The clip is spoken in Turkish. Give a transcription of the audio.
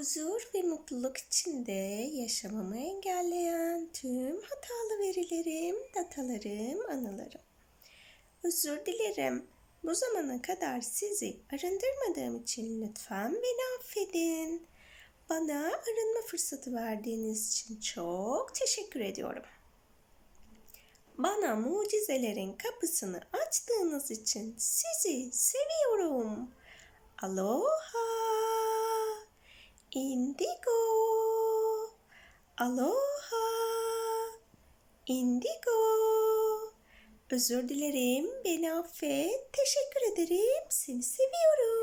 huzur ve mutluluk içinde yaşamamı engelleyen tüm hatalı verilerim, datalarım, anılarım. Özür dilerim. Bu zamana kadar sizi arındırmadığım için lütfen beni affedin. Bana arınma fırsatı verdiğiniz için çok teşekkür ediyorum. Bana mucizelerin kapısını açtığınız için sizi seviyorum. Aloha. Indigo. Aloha. Indigo. Özür dilerim. Beni affet. Teşekkür ederim. Seni seviyorum.